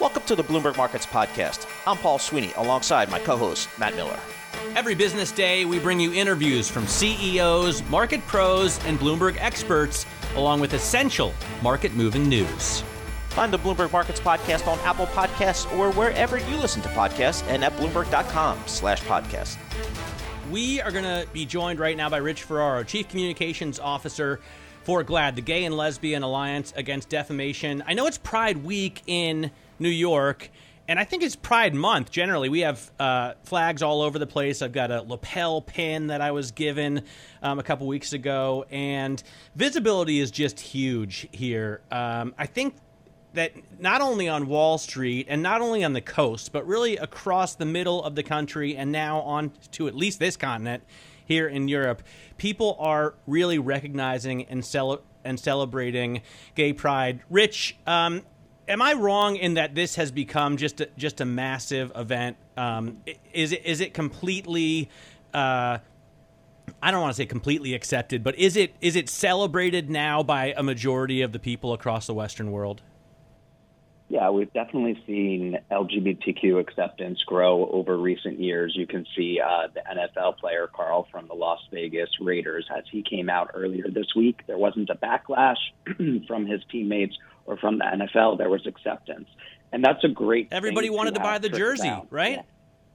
Welcome to the Bloomberg Markets Podcast. I'm Paul Sweeney alongside my co host, Matt Miller. Every business day, we bring you interviews from CEOs, market pros, and Bloomberg experts, along with essential market moving news. Find the Bloomberg Markets Podcast on Apple Podcasts or wherever you listen to podcasts and at Bloomberg.com slash podcast. We are going to be joined right now by Rich Ferraro, Chief Communications Officer for GLAAD, the Gay and Lesbian Alliance Against Defamation. I know it's Pride Week in New York, and I think it's Pride Month generally. We have uh, flags all over the place. I've got a lapel pin that I was given um, a couple weeks ago, and visibility is just huge here. Um, I think that not only on Wall Street and not only on the coast, but really across the middle of the country and now on to at least this continent here in Europe, people are really recognizing and, cel- and celebrating gay pride. Rich, um, am I wrong in that this has become just a, just a massive event? Um, is it is it completely? Uh, I don't want to say completely accepted, but is it is it celebrated now by a majority of the people across the Western world? Yeah, we've definitely seen LGBTQ acceptance grow over recent years. You can see uh, the NFL player Carl from the Las Vegas Raiders, as he came out earlier this week, there wasn't a backlash from his teammates or from the NFL. There was acceptance, and that's a great. Everybody wanted to, to buy the jersey, out. right?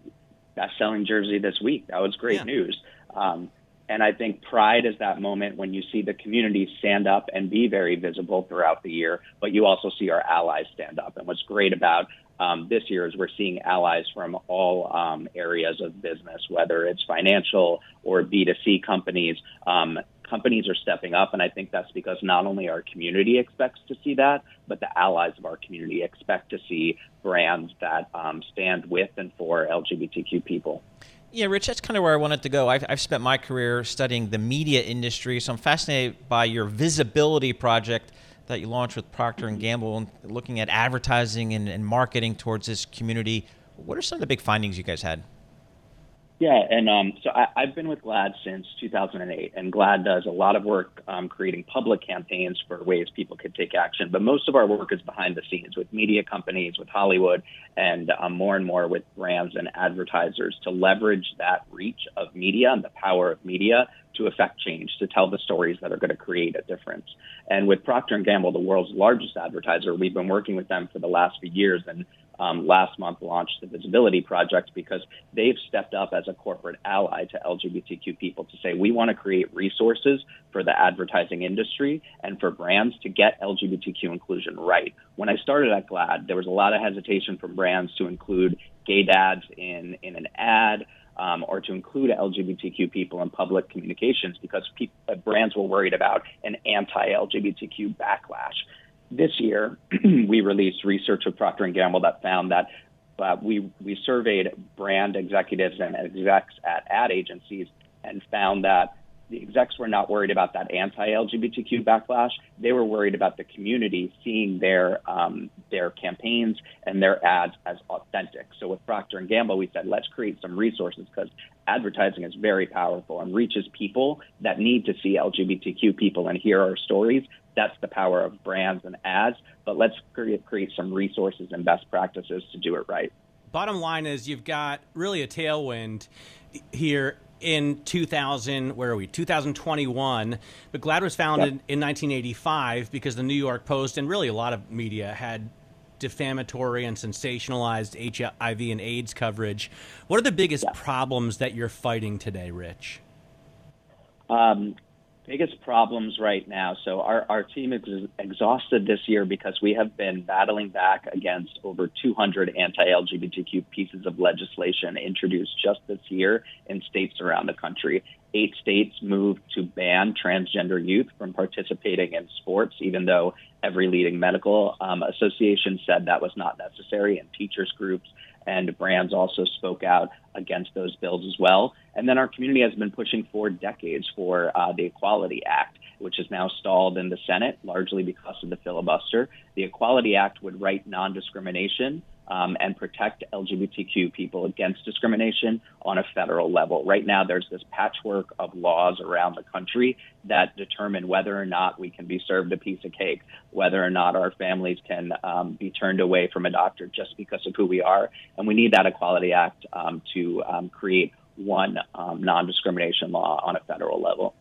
Yeah. Best selling jersey this week. That was great yeah. news. Um, and I think pride is that moment when you see the community stand up and be very visible throughout the year, but you also see our allies stand up. And what's great about um, this year is we're seeing allies from all um, areas of business, whether it's financial or B2C companies. Um, companies are stepping up, and I think that's because not only our community expects to see that, but the allies of our community expect to see brands that um, stand with and for LGBTQ people. Yeah, Rich, that's kind of where I wanted to go. I've, I've spent my career studying the media industry, so I'm fascinated by your visibility project that you launched with Procter and Gamble and looking at advertising and, and marketing towards this community. What are some of the big findings you guys had? Yeah, and um, so I, have been with GLAAD since 2008, and GLAAD does a lot of work um, creating public campaigns for ways people could take action. But most of our work is behind the scenes with media companies, with Hollywood, and um, more and more with brands and advertisers to leverage that reach of media and the power of media to affect change, to tell the stories that are going to create a difference. And with Procter and Gamble, the world's largest advertiser, we've been working with them for the last few years, and um, last month launched the Visibility Project because they've stepped up as a corporate ally to LGBTQ people to say we want to create resources for the advertising industry and for brands to get LGBTQ inclusion right. When I started at GLAAD, there was a lot of hesitation from brands to include gay dads in, in an ad. Um, or to include LGBTQ people in public communications because people, brands were worried about an anti-LGBTQ backlash this year, we released research with Procter and Gamble that found that uh, we we surveyed brand executives and execs at ad agencies and found that the execs were not worried about that anti-LGBTQ backlash. They were worried about the community seeing their um, their campaigns and their ads as authentic. So with Procter and Gamble, we said let's create some resources because advertising is very powerful and reaches people that need to see LGBTQ people and hear our stories. That's the power of brands and ads. But let's create, create some resources and best practices to do it right. Bottom line is you've got really a tailwind here in 2000 where are we 2021 but GLAAD was founded yep. in 1985 because the new york post and really a lot of media had defamatory and sensationalized hiv and aids coverage what are the biggest yep. problems that you're fighting today rich um, biggest problems right now. So our, our team is exhausted this year because we have been battling back against over 200 anti-LGBTQ pieces of legislation introduced just this year in states around the country. Eight states moved to ban transgender youth from participating in sports, even though every leading medical um, association said that was not necessary, and teachers groups and brands also spoke out against those bills as well. And then our community has been pushing for decades for uh, the Equality Act, which is now stalled in the Senate, largely because of the filibuster. The Equality Act would write non discrimination um, and protect LGBTQ people against discrimination on a federal level. Right now, there's this patchwork of laws around the country that determine whether or not we can be served a piece of cake, whether or not our families can um, be turned away from a doctor just because of who we are. And we need that Equality Act um, to um, create one um, non discrimination law on a federal level.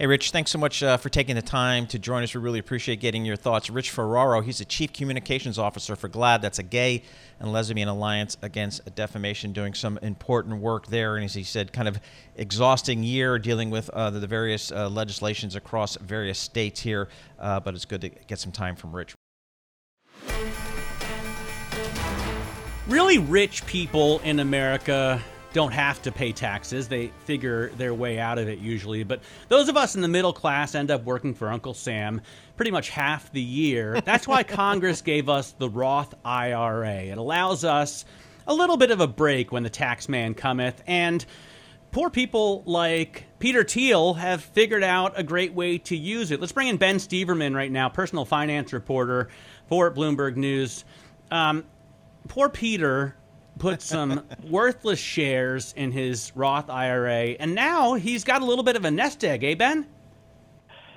Hey, Rich, thanks so much uh, for taking the time to join us. We really appreciate getting your thoughts. Rich Ferraro, he's the Chief Communications Officer for GLAAD. That's a gay and lesbian alliance against defamation, doing some important work there. And as he said, kind of exhausting year dealing with uh, the, various uh, legislations across various states here. Uh, but it's good to get some time from Rich. Really rich people in America don't have to pay taxes. They figure their way out of it usually. But those of us in the middle class end up working for Uncle Sam pretty much half the year. That's why Congress gave us the Roth IRA. It allows us a little bit of a break when the tax man cometh. And poor people like Peter Thiel have figured out a great way to use it. Let's bring in Ben Steverman right now, personal finance reporter for Bloomberg News. Um, poor Peter put some worthless shares in his Roth IRA, and now he's got a little bit of a nest egg, eh, Ben?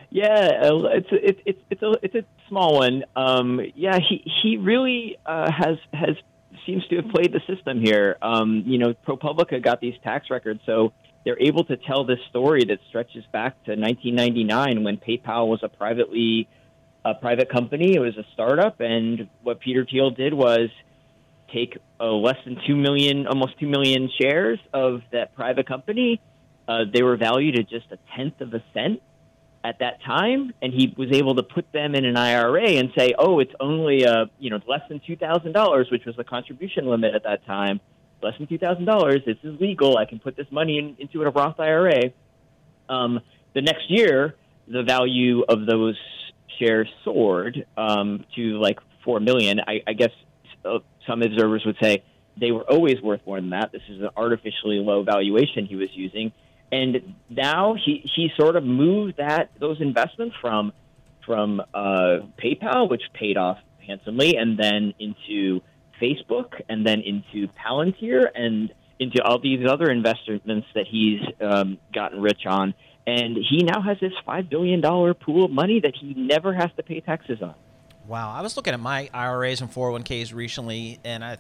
Yeah, it's it's it's it's a it's a small one. Um, yeah, he he really uh, has has seems to have played the system here. Um, you know, ProPublica got these tax records, so they're able to tell this story that stretches back to 1999 when PayPal was a privately a private company. It was a startup, and what Peter Thiel did was take uh, less than 2 million, almost 2 million shares of that private company. Uh, they were valued at just a tenth of a cent at that time, and he was able to put them in an IRA and say, "Oh, it's only uh, you know less than two thousand dollars, which was the contribution limit at that time. Less than two thousand dollars. This is legal. I can put this money in, into a Roth IRA." Um, the next year, the value of those shares soared um, to like four million. I, I guess uh, some observers would say they were always worth more than that. This is an artificially low valuation he was using, and now he he sort of moved that those investments from from uh, PayPal, which paid off handsomely, and then into Facebook, and then into Palantir, and into all these other investments that he's um, gotten rich on. And he now has this $5 billion pool of money that he never has to pay taxes on. Wow, I was looking at my IRAs and 401ks recently, and I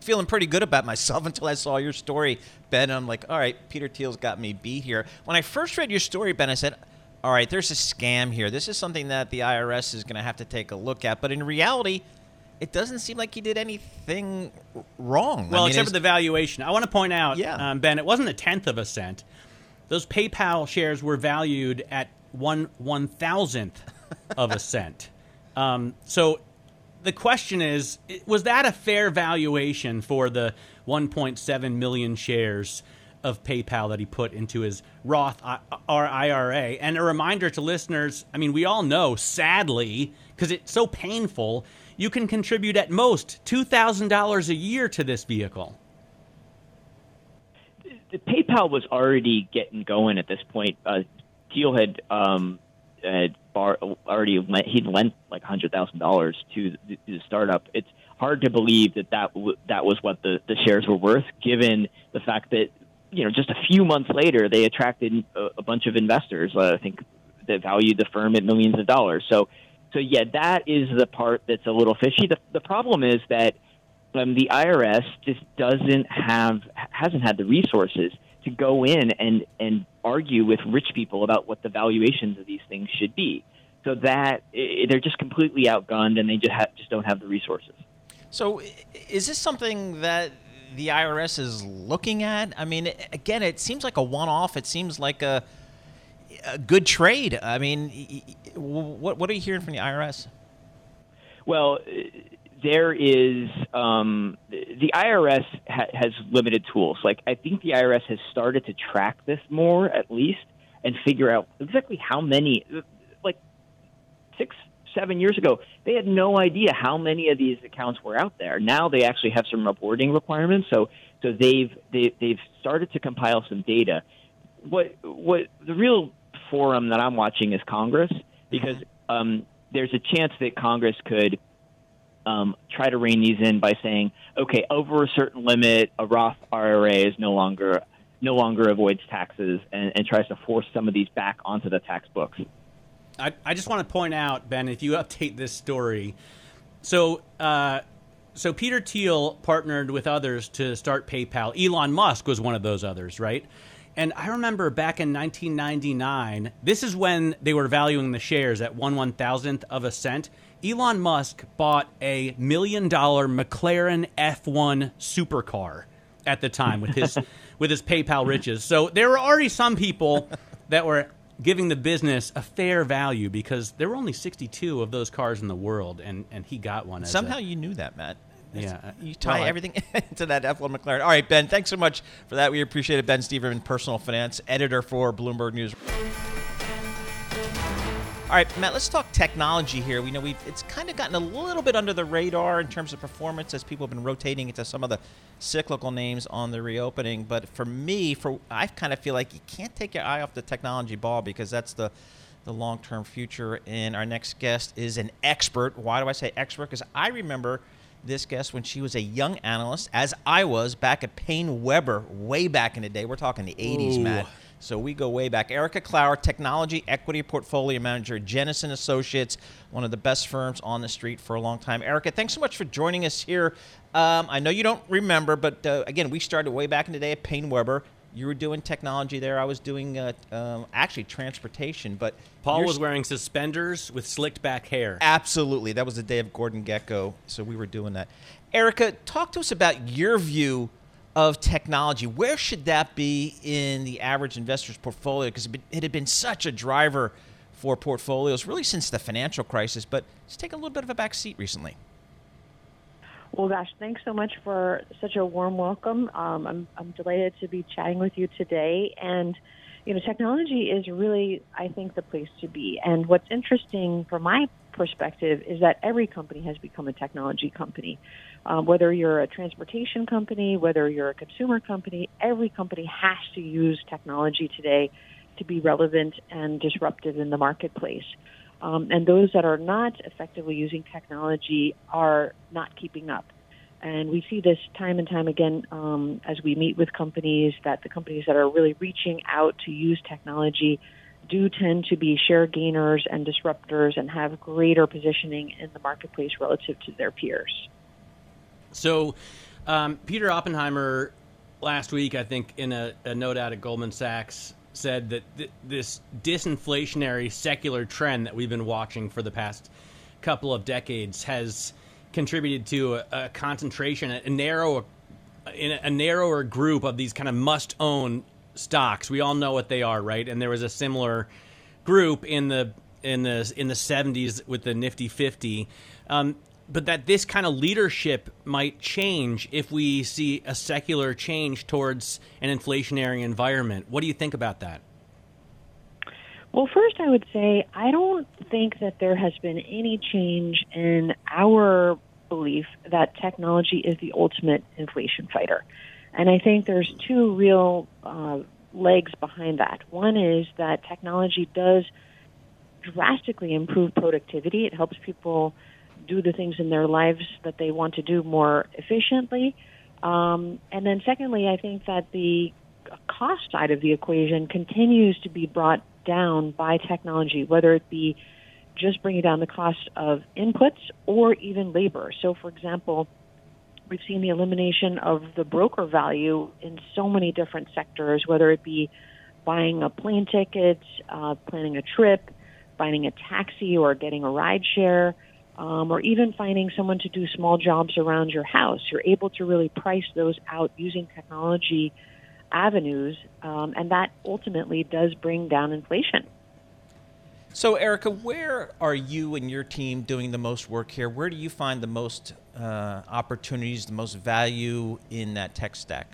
feeling pretty good about myself until I saw your story, Ben. And I'm like, all right, Peter Thiel's got me beat here. When I first read your story, Ben, I said, all right, there's a scam here. This is something that the IRS is going to have to take a look at. But in reality, it doesn't seem like he did anything wrong. Well, I mean, except for the valuation. I want to point out, yeah. um, Ben, it wasn't a tenth of a cent. Those PayPal shares were valued at one one thousandth of a cent. Um, so the question is was that a fair valuation for the 1.7 million shares of PayPal that he put into his Roth IRA? And a reminder to listeners I mean, we all know, sadly, because it's so painful, you can contribute at most $2,000 a year to this vehicle. The PayPal was already getting going at this point. Uh, Thiel had um, had already he'd lent like hundred thousand dollars to the, the startup. It's hard to believe that that w- that was what the, the shares were worth, given the fact that you know just a few months later they attracted a, a bunch of investors. Uh, I think that valued the firm at millions of dollars. So, so yeah, that is the part that's a little fishy. The, the problem is that um, the IRS just doesn't have hasn't had the resources to go in and and argue with rich people about what the valuations of these things should be. So that they're just completely outgunned, and they just ha- just don't have the resources. So, is this something that the IRS is looking at? I mean, again, it seems like a one-off. It seems like a, a good trade. I mean, what what are you hearing from the IRS? Well, there is um, the IRS ha- has limited tools. Like I think the IRS has started to track this more, at least, and figure out exactly how many. Like six, seven years ago, they had no idea how many of these accounts were out there. Now they actually have some reporting requirements, so so they've they, they've started to compile some data. What what the real forum that I'm watching is Congress because um, there's a chance that Congress could um, try to rein these in by saying, okay, over a certain limit, a Roth IRA is no longer no longer avoids taxes and, and tries to force some of these back onto the tax books. I, I just want to point out, Ben, if you update this story, so uh, so Peter Thiel partnered with others to start PayPal. Elon Musk was one of those others, right? And I remember back in 1999, this is when they were valuing the shares at one one thousandth of a cent. Elon Musk bought a million dollar McLaren F1 supercar at the time with his with his PayPal riches. So there were already some people that were giving the business a fair value because there were only 62 of those cars in the world, and, and he got one. Somehow a, you knew that, Matt. Yeah, you tie well, everything into that F1 McLaren. All right, Ben, thanks so much for that. We appreciate it. Ben Steverman, personal finance editor for Bloomberg News. All right, Matt, let's talk technology here. We know we've it's kind of gotten a little bit under the radar in terms of performance as people have been rotating into some of the cyclical names on the reopening. But for me, for I kind of feel like you can't take your eye off the technology ball because that's the the long-term future. And our next guest is an expert. Why do I say expert? Because I remember this guest when she was a young analyst, as I was back at PaineWebber way back in the day. We're talking the 80s, Ooh. Matt. So we go way back. Erika Klauer, Technology Equity Portfolio Manager, Jennison Associates, one of the best firms on the street for a long time. Erika, thanks so much for joining us here. Um, I know you don't remember, but uh, again, we started way back in the day at PaineWebber. You were doing technology there. I was doing uh, um, actually transportation, but Paul was wearing suspenders with slicked back hair. Absolutely. That was the day of Gordon Gekko. So we were doing that. Erika, talk to us about your view of technology. Where should that be in the average investor's portfolio? Because it had been such a driver for portfolios really since the financial crisis, but it's taken a little bit of a back seat recently. Well, gosh, thanks so much for such a warm welcome. Um, I'm, I'm delighted to be chatting with you today. And, you know, technology is really, I think, the place to be. And what's interesting from my perspective is that every company has become a technology company. Um, whether you're a transportation company, whether you're a consumer company, every company has to use technology today to be relevant and disruptive in the marketplace. Um, and those that are not effectively using technology are not keeping up. And we see this time and time again um, as we meet with companies that the companies that are really reaching out to use technology do tend to be share gainers and disruptors and have greater positioning in the marketplace relative to their peers. So, um, Peter Oppenheimer last week, I think, in a, a note out at Goldman Sachs, said that th- this disinflationary secular trend that we've been watching for the past couple of decades has contributed to a, a concentration, a, narrow, a, a narrower group of these kind of must-own stocks. We all know what they are, right? And there was a similar group in the in the in the 70s with the Nifty 50. Um, but that this kind of leadership might change if we see a secular change towards an inflationary environment. What do you think about that? Well, first, I would say I don't think that there has been any change in our belief that technology is the ultimate inflation fighter. And I think there's two real uh, legs behind that. One is that technology does drastically improve productivity, it helps people do the things in their lives that they want to do more efficiently. Um, and then, secondly, I think that the cost side of the equation continues to be brought down by technology, whether it be just bringing down the cost of inputs or even labor. So, for example, we've seen the elimination of the broker value in so many different sectors, whether it be buying a plane ticket, uh, planning a trip, finding a taxi or getting a ride share, um, or even finding someone to do small jobs around your house. You're able to really price those out using technology avenues, um, and that ultimately does bring down inflation. So, Erika, where are you and your team doing the most work here? Where do you find the most uh, opportunities, the most value in that tech stack?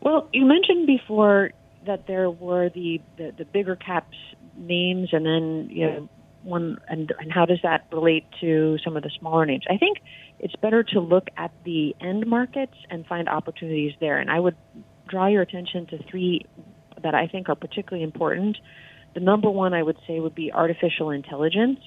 Well, you mentioned before that there were the, the, the bigger caps names, and then you know one, and, and how does that relate to some of the smaller names? I think it's better to look at the end markets and find opportunities there. And I would draw your attention to three that I think are particularly important. The number one I would say would be artificial intelligence.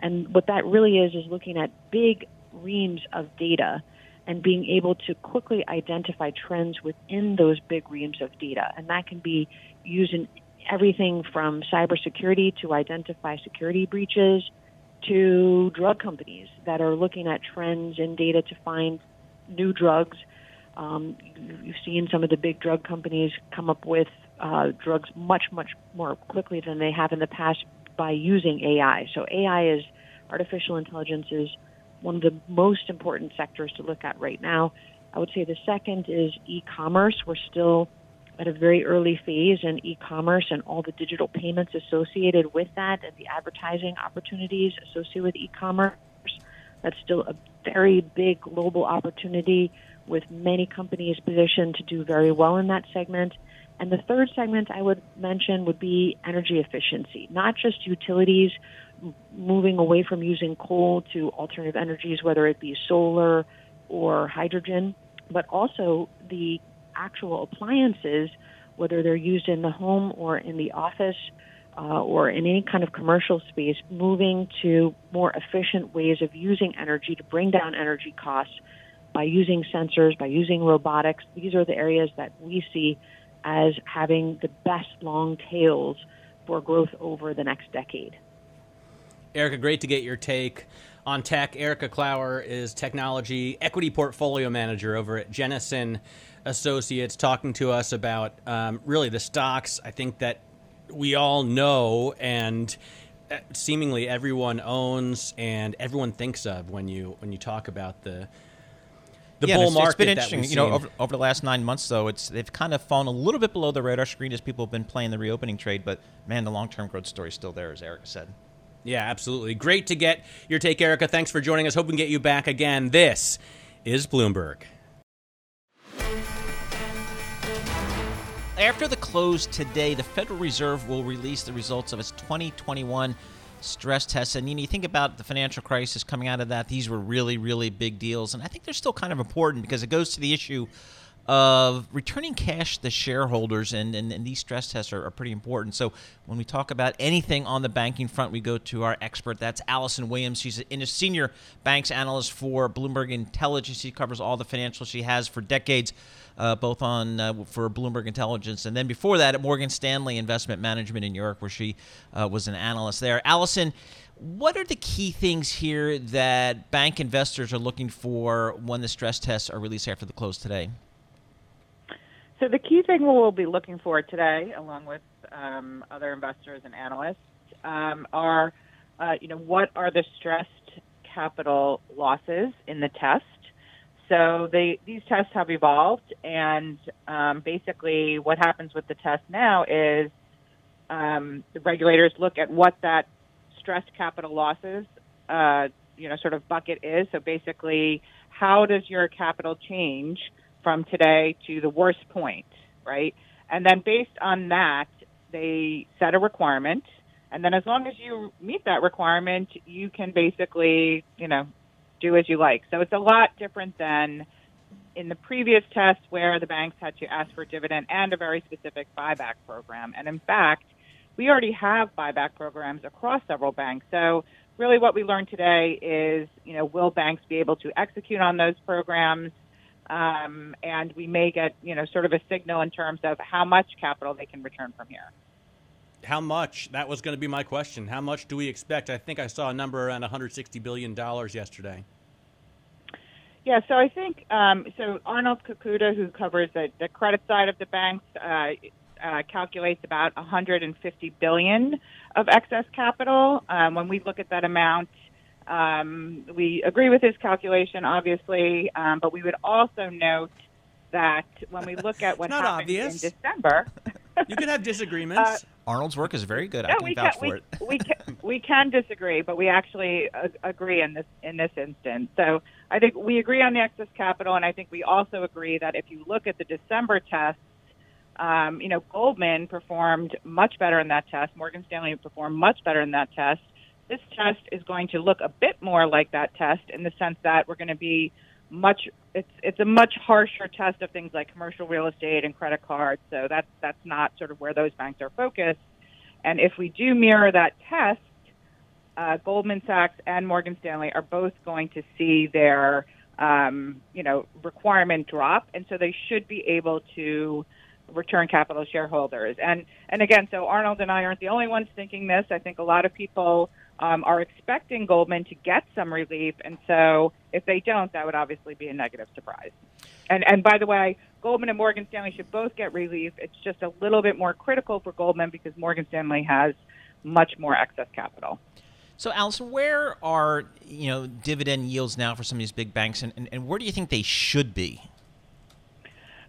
And what that really is is looking at big reams of data and being able to quickly identify trends within those big reams of data. And that can be used in everything from cybersecurity to identify security breaches to drug companies that are looking at trends in data to find new drugs. Um, you've seen some of the big drug companies come up with uh, drugs much, much more quickly than they have in the past by using AI. So AI is artificial intelligence is one of the most important sectors to look at right now. I would say the second is e-commerce. We're still at a very early phase in e-commerce and all the digital payments associated with that and the advertising opportunities associated with e-commerce. That's still a very big global opportunity with many companies positioned to do very well in that segment. And the third segment I would mention would be energy efficiency, not just utilities moving away from using coal to alternative energies, whether it be solar or hydrogen, but also the actual appliances, whether they're used in the home or in the office uh, or in any kind of commercial space, moving to more efficient ways of using energy to bring down energy costs by using sensors, by using robotics. These are the areas that we see as having the best long tails for growth over the next decade. Erika, great to get your take on tech. Erika Klauer is technology equity portfolio manager over at Jennison Associates, talking to us about um, really the stocks. I think that we all know and uh, seemingly everyone owns and everyone thinks of when you when you talk about the the yeah, bull it's, market. It's been interesting. You know, over, over the last nine months, though, it's they've kind of fallen a little bit below the radar screen as people have been playing the reopening trade. But man, the long term growth story is still there, as Erika said. Yeah, absolutely. Great to get your take, Erika. Thanks for joining us. Hope we can get you back again. This is Bloomberg. After the close today, the Federal Reserve will release the results of its 2021 stress tests. And you think about the financial crisis coming out of that, these were really, really big deals. And I think they're still kind of important because it goes to the issue of returning cash to shareholders, and, and, and these stress tests are, are, pretty important. So, when we talk about anything on the banking front, we go to our expert. That's Alison Williams. She's a senior banks analyst for Bloomberg Intelligence. She covers all the financials she has for decades, uh, both on uh, for Bloomberg Intelligence, and then before that at Morgan Stanley Investment Management in New York, where she uh, was an analyst there. Alison. What are the key things here that bank investors are looking for when the stress tests are released after the close today? So the key thing we'll be looking for today, along with um, other investors and analysts, um, are uh, you know what are the stressed capital losses in the test. So they, these tests have evolved, and um, basically what happens with the test now is um, the regulators look at what that stressed capital losses, uh, you know, sort of bucket is. So basically, how does your capital change? from today to the worst point, right? And then based on that, they set a requirement. And then as long as you meet that requirement, you can basically, you know, do as you like. So it's a lot different than in the previous test where the banks had to ask for a dividend and a very specific buyback program. And in fact, we already have buyback programs across several banks. So really what we learned today is, you know, will banks be able to execute on those programs? um, and we may get you know sort of a signal in terms of how much capital they can return from here. How much? That was going to be my question. How much do we expect? I think I saw a number around 160 billion dollars yesterday. Yeah, so I think um, so. Arnold Kakuda, who covers the, the credit side of the banks, uh, uh, calculates about 150 billion of excess capital. Um, when we look at that amount, um, we agree with his calculation, obviously, um, but we would also note that when we look at what happened obvious. in December, you can have disagreements. Uh, Arnold's work is very good. Yeah, I can we vouch can, for we, it. we, can, we can disagree, but we actually uh, agree in this in this instance. So I think we agree on the excess capital, and I think we also agree that if you look at the December tests, um, you know, Goldman performed much better in that test. Morgan Stanley performed much better in that test this test is going to look a bit more like that test in the sense that we're going to be much it's it's a much harsher test of things like commercial real estate and credit cards so that's that's not sort of where those banks are focused and if we do mirror that test uh, Goldman Sachs and Morgan Stanley are both going to see their um, you know requirement drop, and so they should be able to return capital to shareholders. And and again, so Arnold and I aren't the only ones thinking this. I think a lot of people um, are expecting Goldman to get some relief, and so if they don't, that would obviously be a negative surprise. And and by the way, Goldman and Morgan Stanley should both get relief. It's just a little bit more critical for Goldman because Morgan Stanley has much more excess capital. So, Alison, where are you know dividend yields now for some of these big banks, and, and, and where do you think they should be?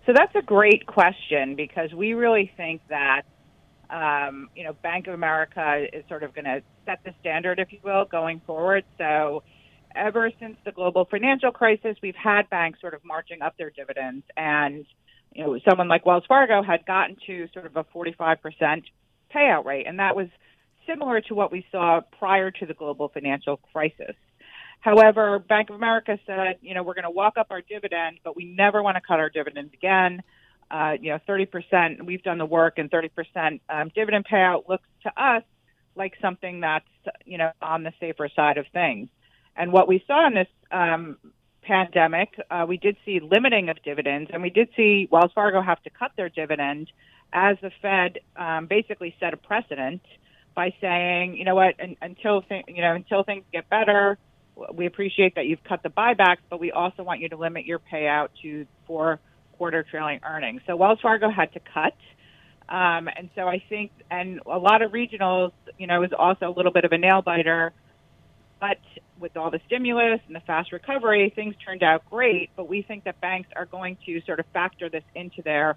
So that's a great question because we really think that um, you know Bank of America is sort of going to set the standard, if you will, going forward. So ever since the global financial crisis, we've had banks sort of marching up their dividends, and you know someone like Wells Fargo had gotten to sort of a 45 percent payout rate, and that was similar to what we saw prior to the global financial crisis. However, Bank of America said, you know, we're going to walk up our dividend, but we never want to cut our dividend again. Uh, you know, 30%, we've done the work, and 30% um, dividend payout looks to us like something that's, you know, on the safer side of things. And what we saw in this um, pandemic, uh, we did see limiting of dividends, and we did see Wells Fargo have to cut their dividend as the Fed um, basically set a precedent by saying, you know what, un- until th- you know until things get better, we appreciate that you've cut the buybacks, but we also want you to limit your payout to four quarter trailing earnings. So Wells Fargo had to cut. Um, and so I think, and a lot of regionals, you know, is also a little bit of a nail biter. But with all the stimulus and the fast recovery, things turned out great. But we think that banks are going to sort of factor this into their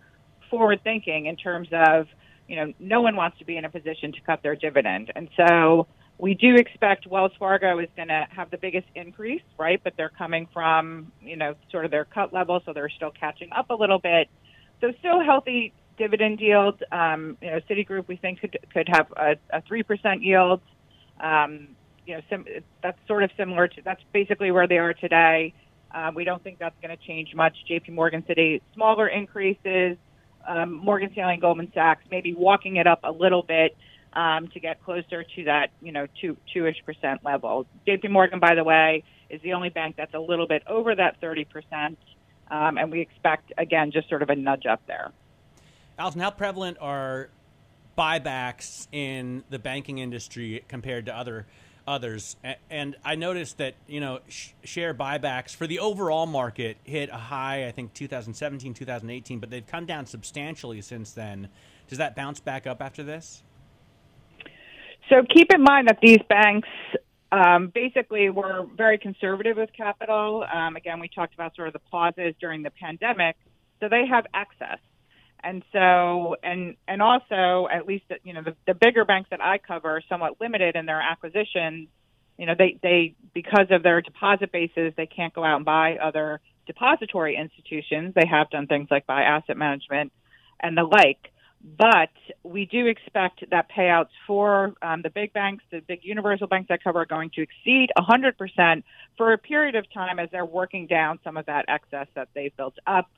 forward thinking in terms of, you know, no one wants to be in a position to cut their dividend. And so we do expect Wells Fargo is going to have the biggest increase, right? But they're coming from, you know, sort of their cut level, so they're still catching up a little bit. So still healthy dividend yield. Um, you know, Citigroup we think could could have a three percent yield. Um, you know, sim- that's sort of similar to that's basically where they are today. Um, we don't think that's going to change much. J.P. Morgan Citi smaller increases. Um, Morgan Stanley and Goldman Sachs maybe walking it up a little bit um, to get closer to that, you know, two two-ish percent level. J.P. Morgan, by the way, is the only bank that's a little bit over that 30 percent, um, and we expect again just sort of a nudge up there. Alison, how prevalent are buybacks in the banking industry compared to other others? And I noticed that you know sh- share buybacks for the overall market hit a high, I think 2017, 2018, but they've come down substantially since then. Does that bounce back up after this? So keep in mind that these banks um, basically were very conservative with capital. Um, again, we talked about sort of the pauses during the pandemic, so they have excess. And so, and and also, at least you know, the, the bigger banks that I cover are somewhat limited in their acquisitions. You know, they they because of their deposit bases, they can't go out and buy other depository institutions. They have done things like buy asset management and the like. But we do expect that payouts for um, the big banks, the big universal banks that cover, are going to exceed 100% for a period of time as they're working down some of that excess that they've built up.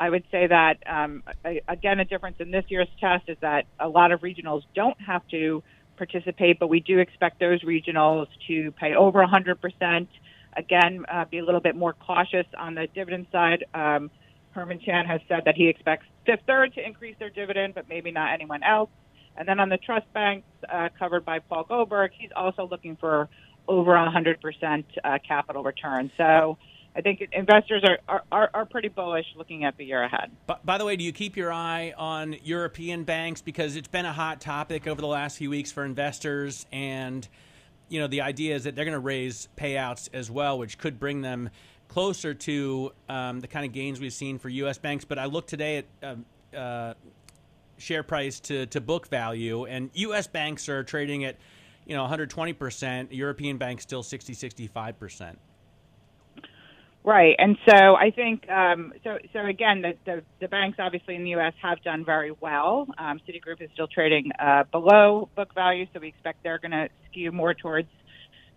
I would say that, um, again, a difference in this year's test is that a lot of regionals don't have to participate, but we do expect those regionals to pay over 100%. Again, uh, be a little bit more cautious on the dividend side. Um, Herman Chan has said that he expects Fifth Third to increase their dividend, but maybe not anyone else. And then on the trust banks uh, covered by Paul Gulberg, he's also looking for over 100% uh, capital return. So I think investors are, are, are pretty bullish looking at the year ahead. But by the way, do you keep your eye on European banks because it's been a hot topic over the last few weeks for investors, and you know the idea is that they're going to raise payouts as well, which could bring them closer to um, the kind of gains we've seen for U.S. banks. But I looked today at uh, uh, share price to, to book value, and U.S. banks are trading at you know 120 percent. European banks still 60, 65 percent. Right, and so I think um, so. So again, the, the, the banks obviously in the U.S. have done very well. Um, Citigroup is still trading uh, below book value, so we expect they're going to skew more towards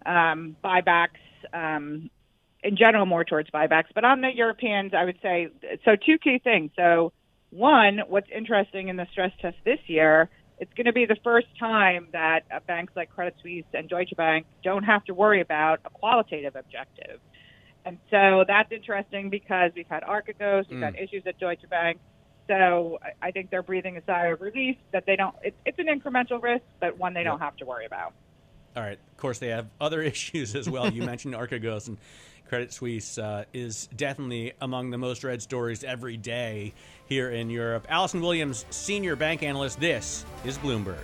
um, buybacks. Um, in general, more towards buybacks. But on the Europeans, I would say so. Two key things. So one, what's interesting in the stress test this year it's going to be the first time that uh, banks like Credit Suisse and Deutsche Bank don't have to worry about a qualitative objective. And so that's interesting because we've had Archegos, we've Mm. had issues at Deutsche Bank. So I- think they're breathing a sigh of relief that they don't. It's, it's an incremental risk, but one they don't have to worry about. All right. Of course, they have other issues as well. You mentioned Archegos and Credit Suisse uh, is definitely among the most read stories every day here in Europe. Alison Williams, senior bank analyst. This is Bloomberg.